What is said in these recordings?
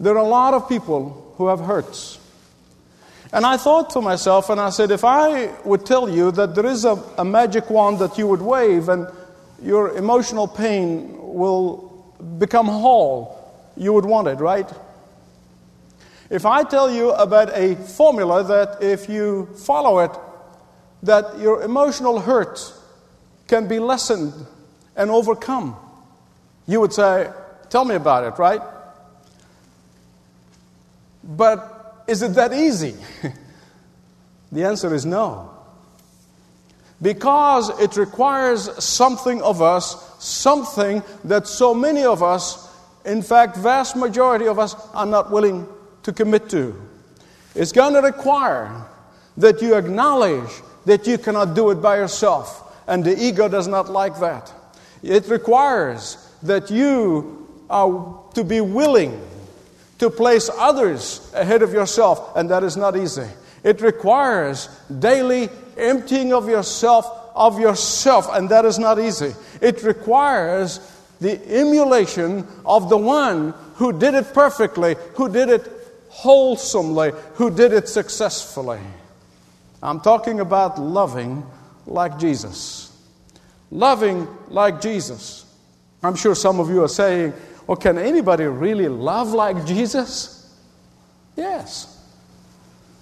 there are a lot of people who have hurts. And I thought to myself, and I said, if I would tell you that there is a, a magic wand that you would wave and your emotional pain will become whole, you would want it, right? If I tell you about a formula that if you follow it, that your emotional hurt can be lessened and overcome, you would say, Tell me about it, right? But is it that easy? the answer is no. Because it requires something of us, something that so many of us, in fact, vast majority of us, are not willing to commit to. It's going to require that you acknowledge that you cannot do it by yourself, and the ego does not like that. It requires that you are to be willing to place others ahead of yourself, and that is not easy. It requires daily emptying of yourself of yourself, and that is not easy. It requires the emulation of the one who did it perfectly, who did it wholesomely, who did it successfully. I'm talking about loving like Jesus. Loving like Jesus. I'm sure some of you are saying, well, can anybody really love like Jesus? Yes.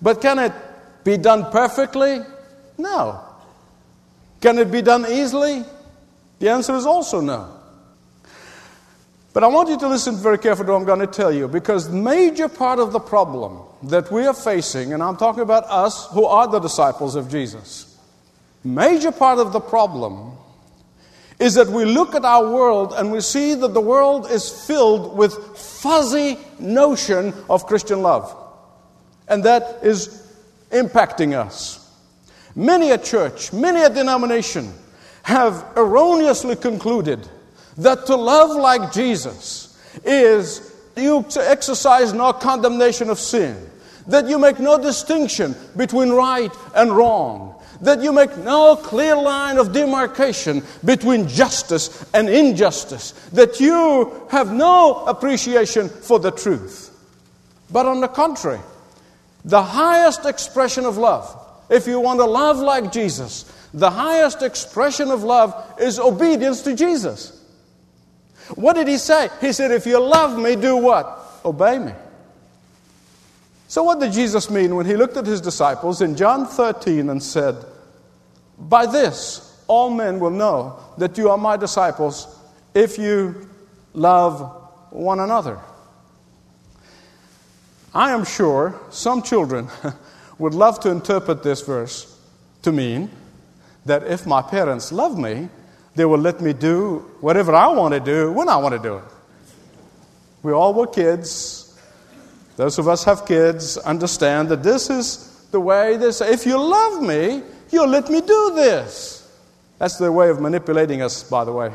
But can it be done perfectly? No. Can it be done easily? The answer is also no. But I want you to listen very carefully to what I'm going to tell you because major part of the problem that we are facing, and I'm talking about us who are the disciples of Jesus, major part of the problem is that we look at our world and we see that the world is filled with fuzzy notion of Christian love. And that is impacting us. Many a church, many a denomination have erroneously concluded that to love like Jesus is you to exercise no condemnation of sin, that you make no distinction between right and wrong, that you make no clear line of demarcation between justice and injustice, that you have no appreciation for the truth. But on the contrary, the highest expression of love, if you want to love like Jesus, the highest expression of love is obedience to Jesus. What did he say? He said, If you love me, do what? Obey me. So, what did Jesus mean when he looked at his disciples in John 13 and said, By this all men will know that you are my disciples if you love one another? I am sure some children would love to interpret this verse to mean that if my parents love me, they will let me do whatever I want to do when I want to do it. We all were kids. Those of us have kids understand that this is the way they say, if you love me, you'll let me do this. That's their way of manipulating us, by the way.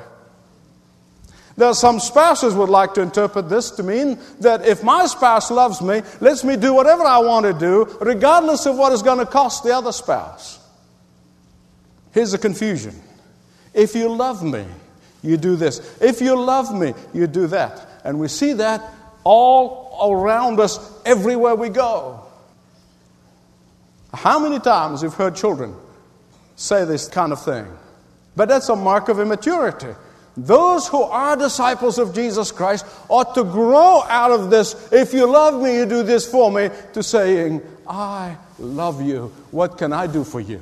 There are some spouses would like to interpret this to mean that if my spouse loves me, lets me do whatever I want to do, regardless of what is going to cost the other spouse. Here's the confusion. If you love me, you do this. If you love me, you do that. And we see that all around us everywhere we go. How many times have you've heard children say this kind of thing? But that's a mark of immaturity. Those who are disciples of Jesus Christ ought to grow out of this, if you love me, you do this for me, to saying, I love you. What can I do for you?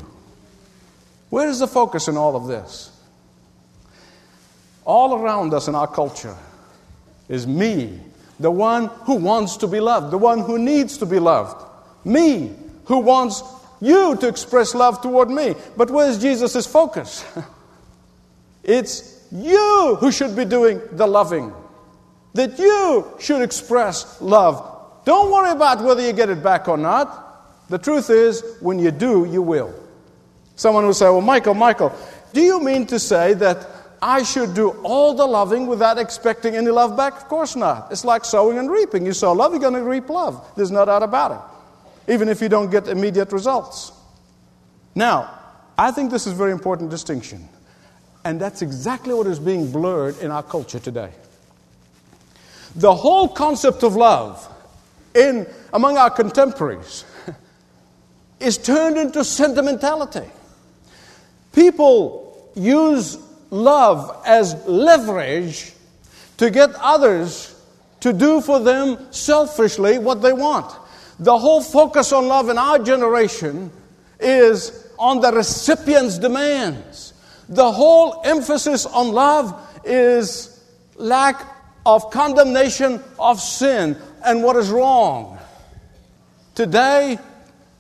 Where is the focus in all of this? All around us in our culture is me the one who wants to be loved, the one who needs to be loved. Me, who wants you to express love toward me. But where's Jesus' focus? it's you who should be doing the loving, that you should express love. Don't worry about whether you get it back or not. The truth is, when you do, you will. Someone will say, Well, Michael, Michael, do you mean to say that I should do all the loving without expecting any love back? Of course not. It's like sowing and reaping. You sow love, you're going to reap love. There's no doubt about it, even if you don't get immediate results. Now, I think this is a very important distinction. And that's exactly what is being blurred in our culture today. The whole concept of love in, among our contemporaries is turned into sentimentality. People use love as leverage to get others to do for them selfishly what they want. The whole focus on love in our generation is on the recipient's demands. The whole emphasis on love is lack of condemnation of sin and what is wrong. Today,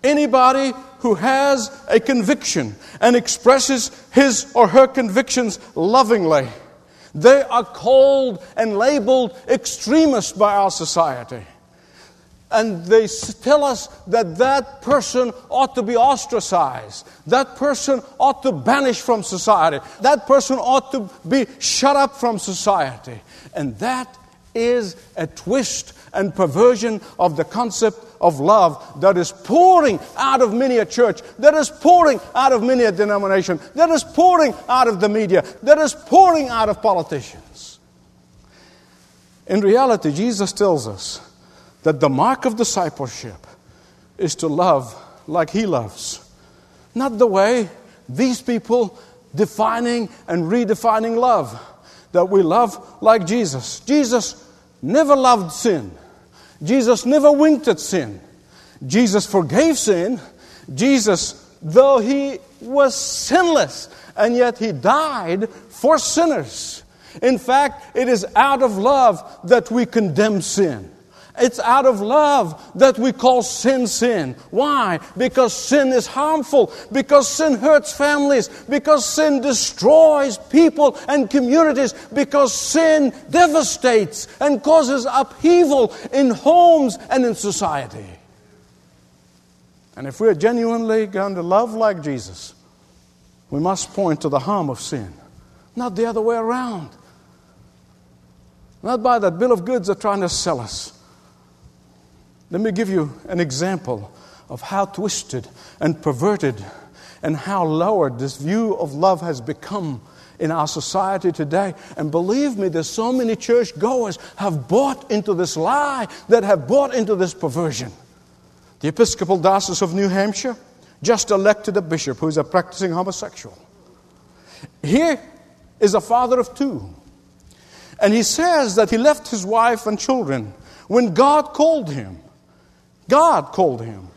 anybody who has a conviction and expresses his or her convictions lovingly, they are called and labeled extremists by our society. And they tell us that that person ought to be ostracized. That person ought to banish from society. That person ought to be shut up from society. And that is a twist and perversion of the concept of love that is pouring out of many a church, that is pouring out of many a denomination, that is pouring out of the media, that is pouring out of politicians. In reality, Jesus tells us that the mark of discipleship is to love like He loves. Not the way these people defining and redefining love, that we love like Jesus. Jesus never loved sin, Jesus never winked at sin. Jesus forgave sin. Jesus, though He was sinless, and yet He died for sinners. In fact, it is out of love that we condemn sin. It's out of love that we call sin sin. Why? Because sin is harmful, because sin hurts families, because sin destroys people and communities, because sin devastates and causes upheaval in homes and in society. And if we're genuinely going to love like Jesus, we must point to the harm of sin, not the other way around. Not by that bill of goods they're trying to sell us. Let me give you an example of how twisted and perverted and how lowered this view of love has become in our society today. And believe me, there's so many church goers have bought into this lie, that have bought into this perversion. The Episcopal Diocese of New Hampshire just elected a bishop who's a practicing homosexual. Here is a father of two. And he says that he left his wife and children when God called him. God called him.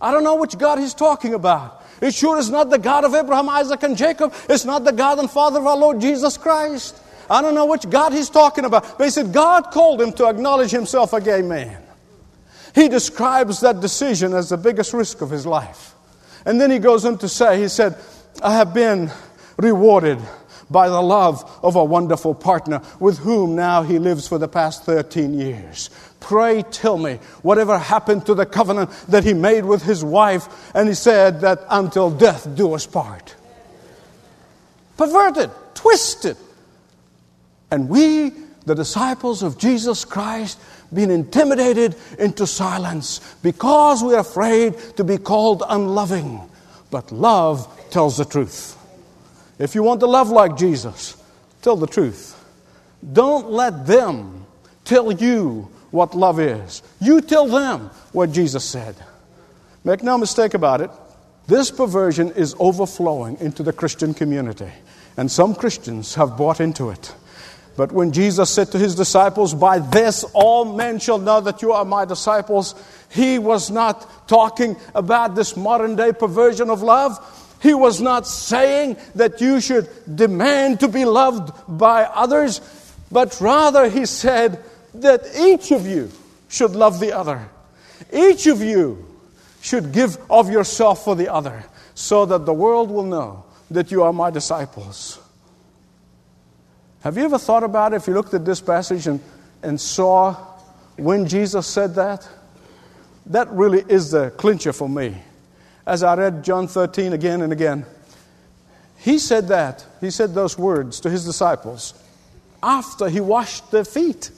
I don't know which God he's talking about. It sure is not the God of Abraham, Isaac, and Jacob. It's not the God and Father of our Lord Jesus Christ. I don't know which God he's talking about. But he said God called him to acknowledge himself a gay man. He describes that decision as the biggest risk of his life. And then he goes on to say, he said, I have been rewarded by the love of a wonderful partner with whom now he lives for the past 13 years. Pray tell me whatever happened to the covenant that he made with his wife, and he said that until death do us part. Perverted, twisted. And we, the disciples of Jesus Christ, being intimidated into silence because we're afraid to be called unloving. But love tells the truth. If you want to love like Jesus, tell the truth. Don't let them tell you what love is. You tell them what Jesus said. Make no mistake about it, this perversion is overflowing into the Christian community, and some Christians have bought into it. But when Jesus said to his disciples, By this all men shall know that you are my disciples, he was not talking about this modern day perversion of love. He was not saying that you should demand to be loved by others, but rather he said that each of you should love the other. Each of you should give of yourself for the other, so that the world will know that you are my disciples. Have you ever thought about it if you looked at this passage and, and saw when Jesus said that? That really is the clincher for me as I read John 13 again and again. He said that. He said those words to his disciples after he washed their feet.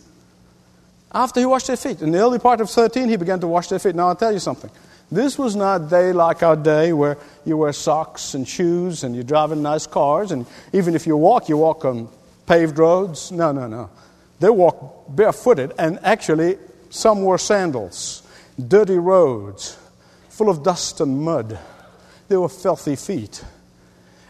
After he washed their feet. In the early part of 13, he began to wash their feet. Now, I'll tell you something. This was not a day like our day where you wear socks and shoes and you drive in nice cars, and even if you walk, you walk on paved roads. No, no, no. They walked barefooted, and actually, some wore sandals. dirty roads, full of dust and mud. They were filthy feet.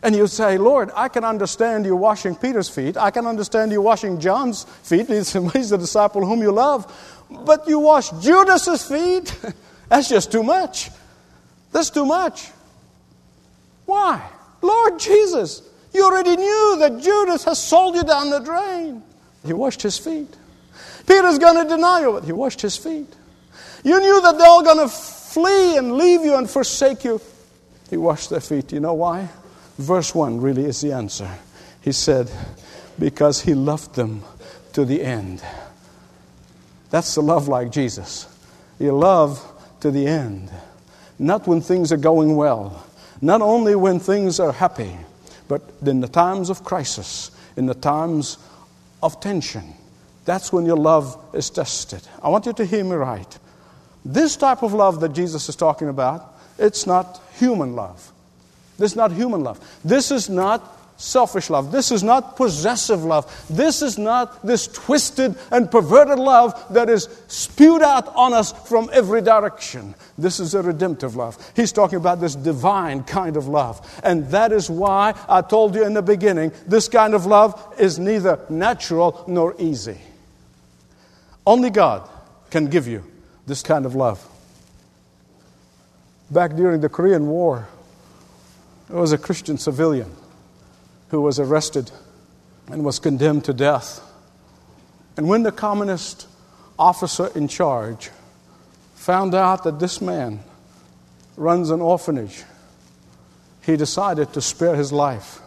And you say, Lord, I can understand you washing Peter's feet. I can understand you washing John's feet. He's, the disciple whom you love. But you wash Judas's feet? That's just too much. That's too much. Why? Lord Jesus, you already knew that Judas has sold you down the drain. He washed his feet. Peter's going to deny you, but he washed his feet. You knew that they're all going to flee and leave you and forsake you. He washed their feet. You know why? Verse 1 really is the answer. He said, Because he loved them to the end. That's the love like Jesus. You love to the end. Not when things are going well, not only when things are happy, but in the times of crisis, in the times of tension. That's when your love is tested. I want you to hear me right. This type of love that Jesus is talking about, it's not human love. This is not human love. This is not selfish love. This is not possessive love. This is not this twisted and perverted love that is spewed out on us from every direction. This is a redemptive love. He's talking about this divine kind of love. And that is why I told you in the beginning this kind of love is neither natural nor easy. Only God can give you this kind of love. Back during the Korean War, there was a Christian civilian who was arrested and was condemned to death. And when the communist officer in charge found out that this man runs an orphanage, he decided to spare his life.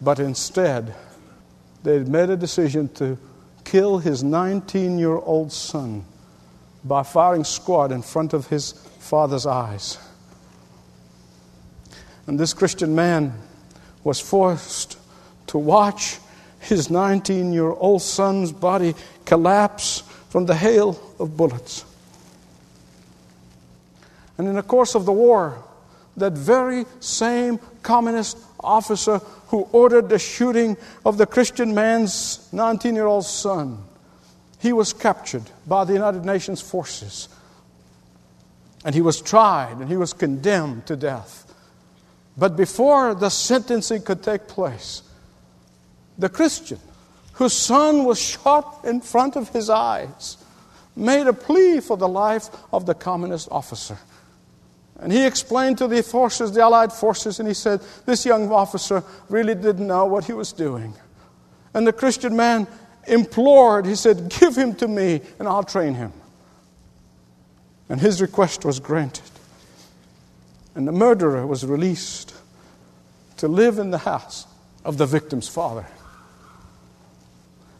But instead, they made a decision to kill his 19 year old son by firing squad in front of his father's eyes. And this Christian man was forced to watch his 19 year old son's body collapse from the hail of bullets. And in the course of the war, that very same communist officer who ordered the shooting of the Christian man's 19 year old son, he was captured by the United Nations forces. And he was tried and he was condemned to death. But before the sentencing could take place, the Christian, whose son was shot in front of his eyes, made a plea for the life of the communist officer. And he explained to the forces, the Allied forces, and he said, This young officer really didn't know what he was doing. And the Christian man implored, he said, Give him to me and I'll train him. And his request was granted. And the murderer was released to live in the house of the victim's father.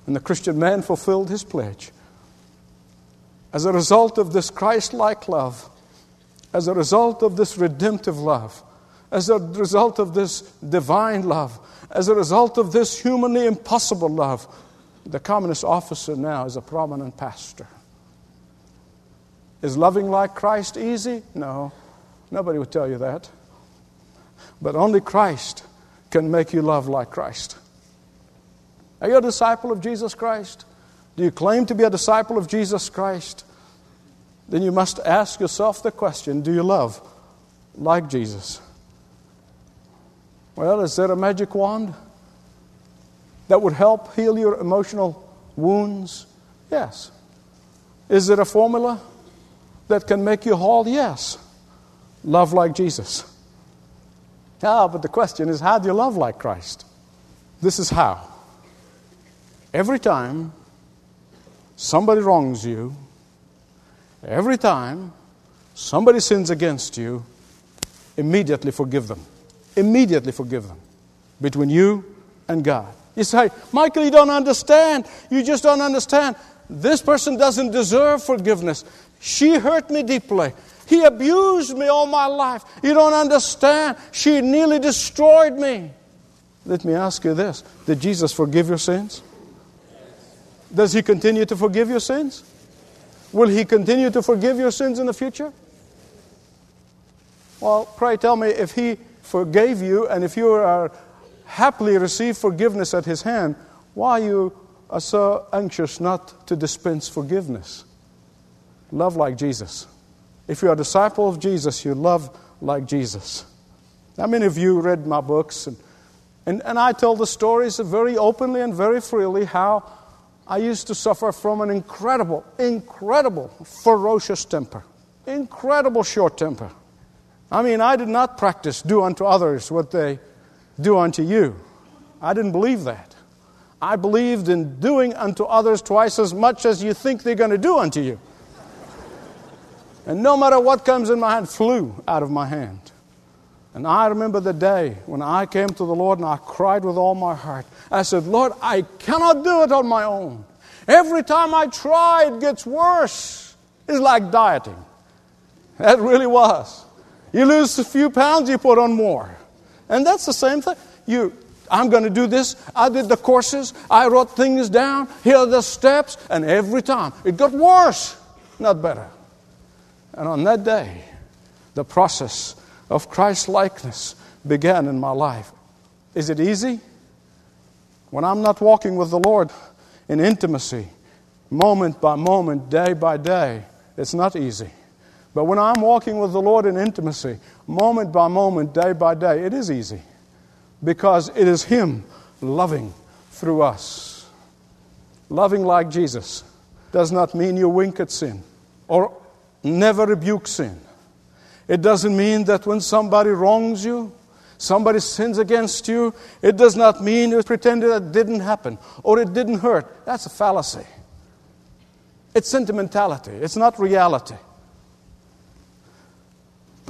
And the Christian man fulfilled his pledge. As a result of this Christ like love, as a result of this redemptive love, as a result of this divine love, as a result of this humanly impossible love, the communist officer now is a prominent pastor. Is loving like Christ easy? No. Nobody would tell you that. But only Christ can make you love like Christ. Are you a disciple of Jesus Christ? Do you claim to be a disciple of Jesus Christ? Then you must ask yourself the question do you love like Jesus? Well, is there a magic wand that would help heal your emotional wounds? Yes. Is it a formula that can make you whole? Yes. Love like Jesus. Ah, but the question is how do you love like Christ? This is how. Every time somebody wrongs you, every time somebody sins against you, immediately forgive them. Immediately forgive them between you and God. You say, Michael, you don't understand. You just don't understand. This person doesn't deserve forgiveness. She hurt me deeply. He abused me all my life. You don't understand. She nearly destroyed me. Let me ask you this Did Jesus forgive your sins? Does He continue to forgive your sins? Will He continue to forgive your sins in the future? Well, pray tell me if He forgave you and if you are happily receive forgiveness at His hand, why you are so anxious not to dispense forgiveness? Love like Jesus. If you're a disciple of Jesus, you love like Jesus. How many of you read my books? And, and, and I tell the stories very openly and very freely how I used to suffer from an incredible, incredible, ferocious temper, incredible short temper. I mean, I did not practice do unto others what they do unto you. I didn't believe that. I believed in doing unto others twice as much as you think they're going to do unto you. And no matter what comes in my hand, flew out of my hand. And I remember the day when I came to the Lord and I cried with all my heart. I said, Lord, I cannot do it on my own. Every time I try, it gets worse. It's like dieting. That really was. You lose a few pounds, you put on more. And that's the same thing. You, I'm going to do this. I did the courses. I wrote things down. Here are the steps. And every time it got worse, not better. And on that day, the process of Christ likeness began in my life. Is it easy? When I'm not walking with the Lord in intimacy, moment by moment, day by day, it's not easy. But when I'm walking with the Lord in intimacy, moment by moment, day by day, it is easy because it is Him loving through us. Loving like Jesus does not mean you wink at sin or never rebuke sin. It doesn't mean that when somebody wrongs you, somebody sins against you, it does not mean you pretend that it didn't happen or it didn't hurt. That's a fallacy. It's sentimentality, it's not reality.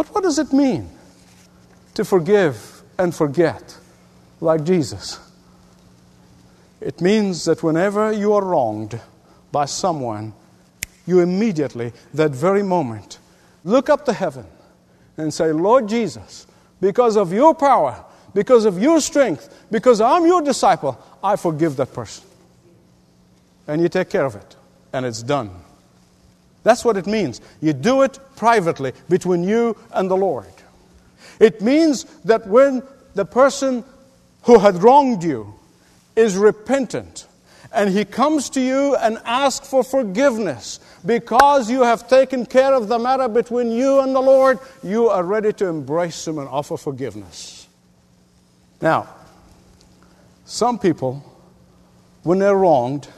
But what does it mean to forgive and forget like Jesus? It means that whenever you are wronged by someone, you immediately, that very moment, look up to heaven and say, Lord Jesus, because of your power, because of your strength, because I'm your disciple, I forgive that person. And you take care of it, and it's done. That's what it means. You do it privately between you and the Lord. It means that when the person who had wronged you is repentant and he comes to you and asks for forgiveness because you have taken care of the matter between you and the Lord, you are ready to embrace him and offer forgiveness. Now, some people, when they're wronged,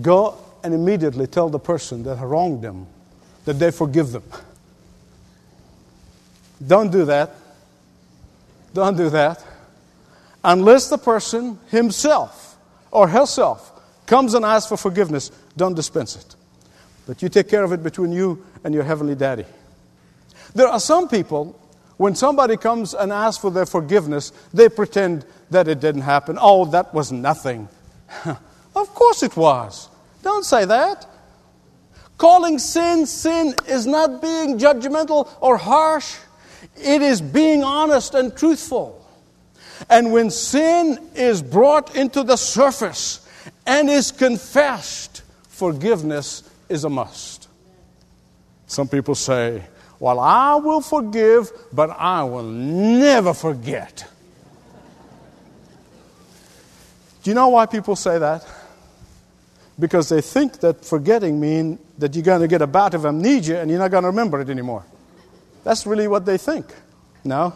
go and immediately tell the person that wronged them that they forgive them. Don't do that. Don't do that. Unless the person himself or herself comes and asks for forgiveness, don't dispense it. But you take care of it between you and your heavenly daddy. There are some people, when somebody comes and asks for their forgiveness, they pretend that it didn't happen. Oh, that was nothing. of course it was. Don't say that. Calling sin sin is not being judgmental or harsh, it is being honest and truthful. And when sin is brought into the surface and is confessed, forgiveness is a must. Some people say, Well, I will forgive, but I will never forget. Do you know why people say that? Because they think that forgetting means that you're going to get a bout of amnesia and you're not going to remember it anymore. That's really what they think. No.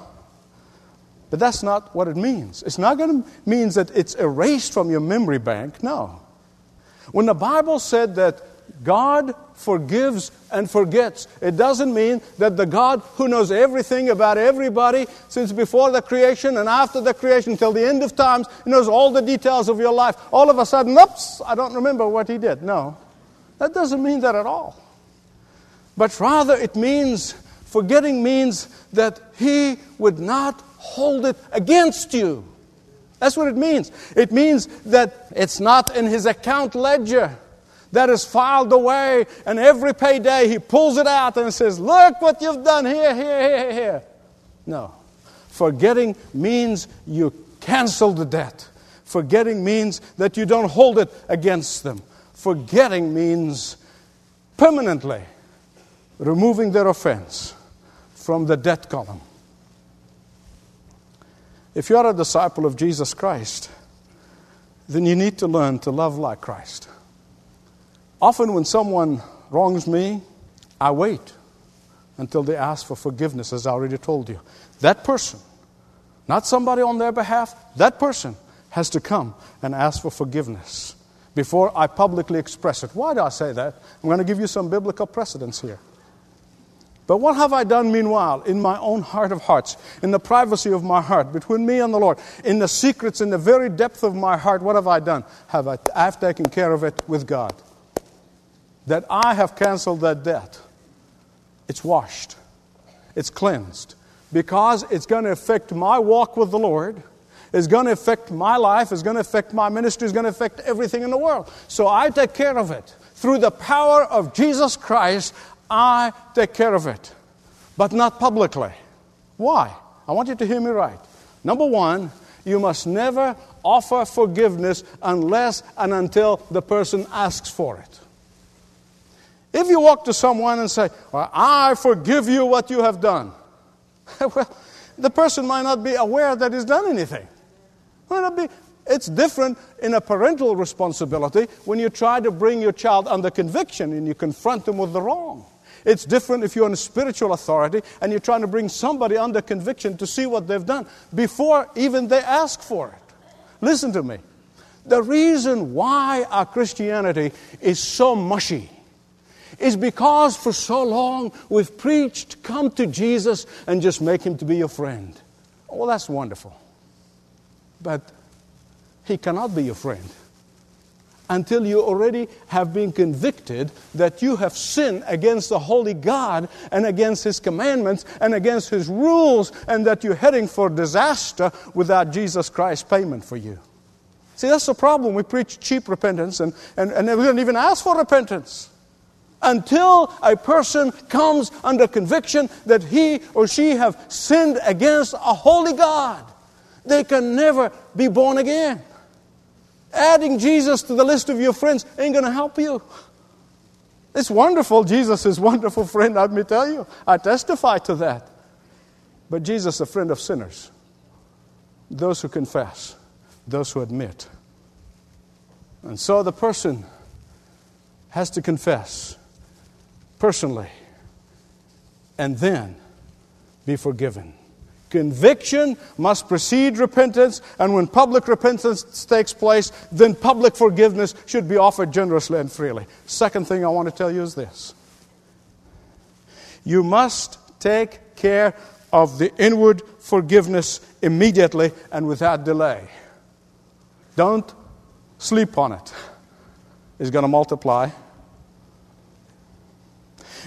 But that's not what it means. It's not going to mean that it's erased from your memory bank. No. When the Bible said that God forgives and forgets. It doesn't mean that the God who knows everything about everybody since before the creation and after the creation till the end of times, knows all the details of your life. All of a sudden, oops, I don't remember what he did. No, that doesn't mean that at all. But rather, it means, forgetting means that he would not hold it against you. That's what it means. It means that it's not in his account ledger that is filed away, and every payday he pulls it out and says, Look what you've done here, here, here, here. No. Forgetting means you cancel the debt. Forgetting means that you don't hold it against them. Forgetting means permanently removing their offense from the debt column. If you're a disciple of Jesus Christ, then you need to learn to love like Christ. Often, when someone wrongs me, I wait. until they ask for forgiveness, as I already told you. That person, not somebody on their behalf, that person has to come and ask for forgiveness before I publicly express it. Why do I say that? I'm going to give you some biblical precedents here. But what have I done meanwhile in my own heart of hearts, in the privacy of my heart, between me and the Lord, in the secrets, in the very depth of my heart? What have I done? Have I, I've taken care of it with God. That I have canceled that debt. It's washed, it's cleansed, because it's going to affect my walk with the Lord is going to affect my life, is going to affect my ministry, is going to affect everything in the world. So I take care of it. Through the power of Jesus Christ, I take care of it, but not publicly. Why? I want you to hear me right. Number one, you must never offer forgiveness unless and until the person asks for it. If you walk to someone and say, well, I forgive you what you have done, well, the person might not be aware that he's done anything. Might not be, it's different in a parental responsibility when you try to bring your child under conviction and you confront them with the wrong. It's different if you're in a spiritual authority and you're trying to bring somebody under conviction to see what they've done before even they ask for it. Listen to me. The reason why our Christianity is so mushy is because for so long we've preached, come to Jesus and just make him to be your friend. Oh, that's wonderful. But he cannot be your friend until you already have been convicted that you have sinned against the holy God and against His commandments and against His rules, and that you're heading for disaster without Jesus Christ's payment for you. See, that's the problem. We preach cheap repentance and, and, and we don't even ask for repentance. Until a person comes under conviction that he or she have sinned against a holy God, they can never be born again. Adding Jesus to the list of your friends ain't going to help you. It's wonderful. Jesus is wonderful friend, let me tell you. I testify to that. But Jesus is a friend of sinners. Those who confess, those who admit. And so the person has to confess personally and then be forgiven. Conviction must precede repentance, and when public repentance takes place, then public forgiveness should be offered generously and freely. Second thing I want to tell you is this you must take care of the inward forgiveness immediately and without delay. Don't sleep on it, it's going to multiply.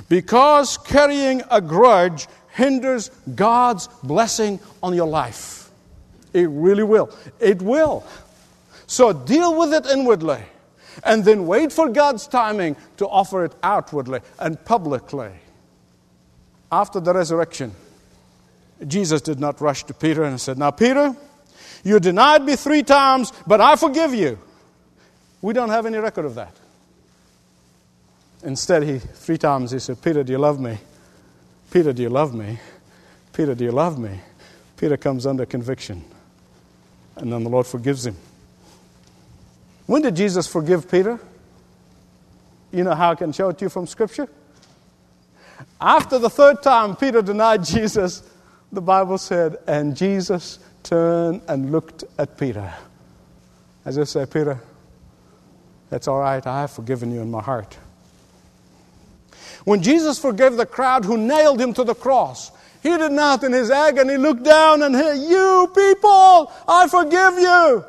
Because carrying a grudge hinders God's blessing on your life. It really will. It will. So deal with it inwardly and then wait for God's timing to offer it outwardly and publicly. After the resurrection, Jesus did not rush to Peter and said, Now, Peter, you denied me three times, but I forgive you. We don't have any record of that. Instead, he three times he said, Peter, do you love me? Peter, do you love me? Peter, do you love me? Peter comes under conviction. And then the Lord forgives him. When did Jesus forgive Peter? You know how I can show it to you from Scripture? After the third time Peter denied Jesus, the Bible said, and Jesus turned and looked at Peter. As if say, Peter, that's all right, I have forgiven you in my heart. When Jesus forgave the crowd who nailed him to the cross, he did not in his agony look down and say, You people, I forgive you.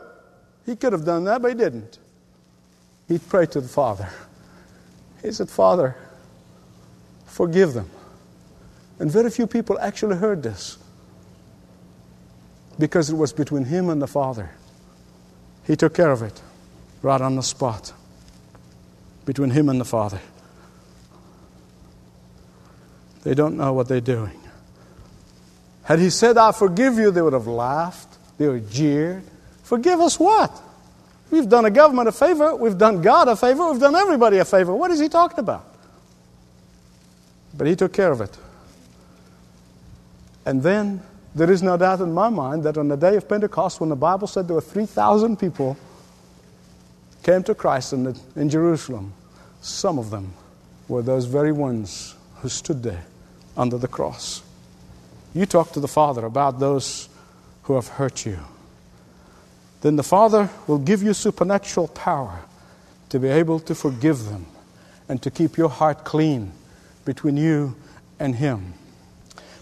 He could have done that, but he didn't. He prayed to the Father. He said, Father, forgive them. And very few people actually heard this because it was between him and the Father. He took care of it right on the spot between him and the Father. They don't know what they're doing. Had he said, I forgive you, they would have laughed. They would have jeered. Forgive us what? We've done a government a favor. We've done God a favor. We've done everybody a favor. What is he talking about? But he took care of it. And then there is no doubt in my mind that on the day of Pentecost, when the Bible said there were 3,000 people came to Christ in, the, in Jerusalem, some of them were those very ones who stood there under the cross. You talk to the Father about those who have hurt you. Then the Father will give you supernatural power to be able to forgive them and to keep your heart clean between you and Him.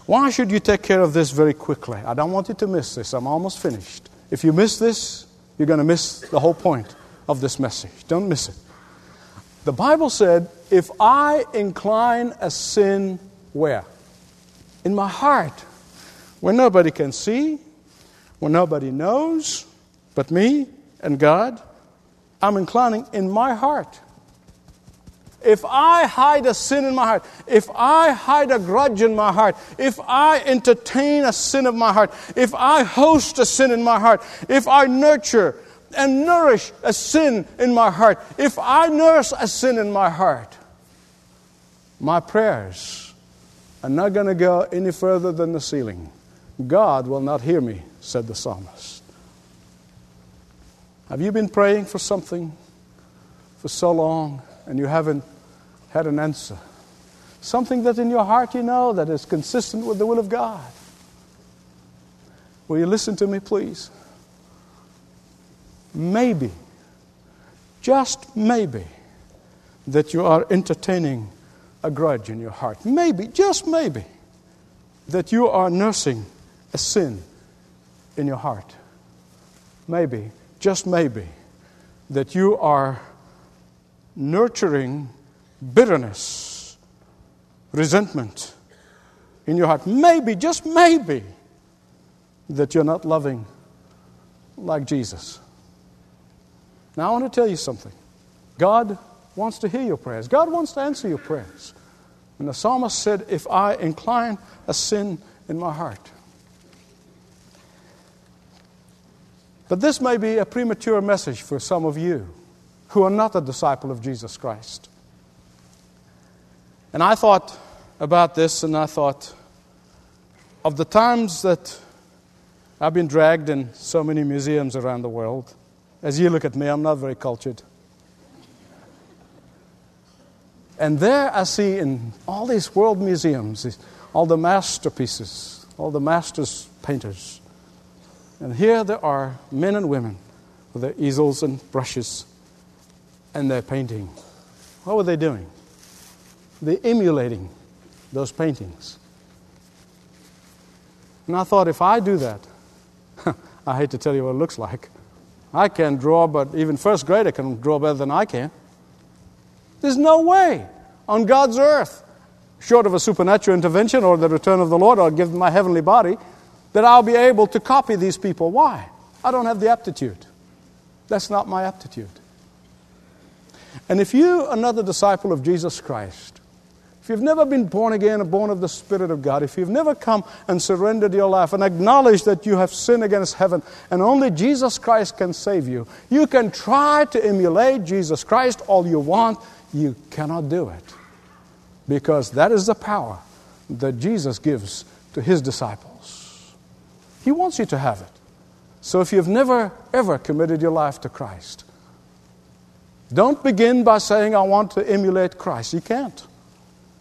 Why should you take care of this very quickly? I don't want you to miss this. I'm almost finished. If you miss this, you're going to miss the whole point of this message. Don't miss it. The Bible said, If I incline a sin where? In my heart, where nobody can see, where nobody knows but me and God, I'm inclining in my heart. If I hide a sin in my heart, if I hide a grudge in my heart, if I entertain a sin of my heart, if I host a sin in my heart, if I nurture and nourish a sin in my heart, if I nurse a sin in my heart, my prayers are not going to go any further than the ceiling. God will not hear me, said the psalmist. Have you been praying for something for so long and you haven't had an answer. Something that in your heart you know that is consistent with the will of God. Will you listen to me, please? Maybe, just maybe, that you are entertaining a grudge in your heart. Maybe, just maybe, that you are nursing a sin in your heart. Maybe, just maybe, that you are nurturing bitterness, resentment in your heart. Maybe, just maybe, that you're not loving like Jesus. Now, I want to tell you something. God wants to hear your prayers, God wants to answer your prayers. And the psalmist said, If I incline a sin in my heart. But this may be a premature message for some of you who are not a disciple of Jesus Christ. And I thought about this and I thought of the times that I've been dragged in so many museums around the world. As you look at me, I'm not very cultured. And there I see in all these world museums, all the masterpieces, all the masters painters. And here there are men and women with their easels and brushes, and they're painting. What were they doing? they're emulating those paintings. And I thought, if I do that, I hate to tell you what it looks like. I can draw, but even first grader can draw better than I can. There's no way on God's earth, short of a supernatural intervention or the return of the Lord or give my heavenly body, that I'll be able to copy these people. Why? I don't have the aptitude. That's not my aptitude. And if you, another disciple of Jesus Christ, if you've never been born again or born of the Spirit of God, if you've never come and surrendered your life and acknowledged that you have sinned against heaven and only Jesus Christ can save you, you can try to emulate Jesus Christ all you want. You cannot do it. Because that is the power that Jesus gives to his disciples. He wants you to have it. So if you've never, ever committed your life to Christ, don't begin by saying, I want to emulate Christ. You can't.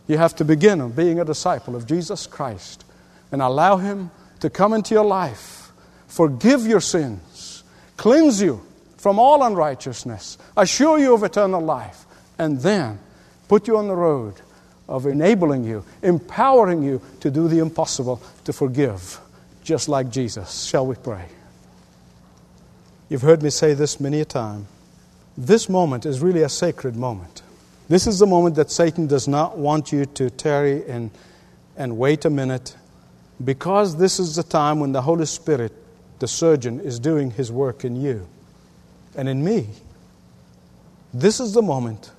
You have to begin being a disciple of Jesus Christ and allow Him to come into your life, forgive your sins, cleanse you from all unrighteousness, assure you of eternal life, and then put you on the road of enabling you, empowering you to do the impossible, to forgive, just like Jesus. Shall we pray? You've heard me say this many a time. This moment is really a sacred moment. This is the moment that Satan does not want you to tarry and, and wait a minute because this is the time when the Holy Spirit, the surgeon, is doing his work in you and in me. This is the moment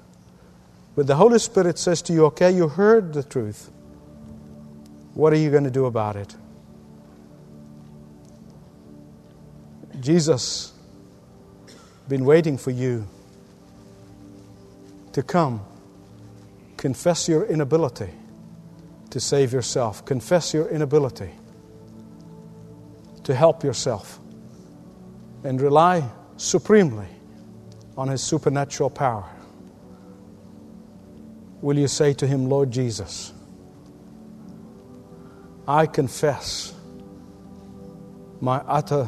where the Holy Spirit says to you, Okay, you heard the truth. What are you going to do about it? Jesus been waiting for you to come. Confess your inability to save yourself. Confess your inability to help yourself. And rely supremely on His supernatural power. Will you say to Him, Lord Jesus, I confess my utter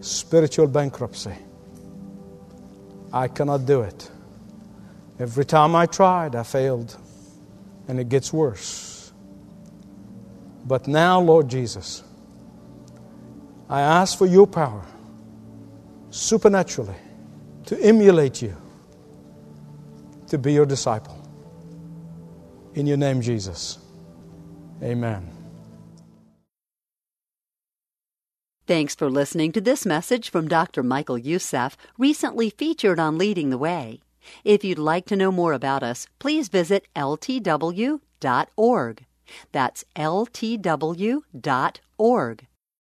spiritual bankruptcy. I cannot do it. Every time I tried, I failed, and it gets worse. But now, Lord Jesus, I ask for your power supernaturally to emulate you, to be your disciple. In your name, Jesus. Amen. Thanks for listening to this message from Dr. Michael Youssef, recently featured on Leading the Way. If you'd like to know more about us, please visit ltw.org. That's ltw.org.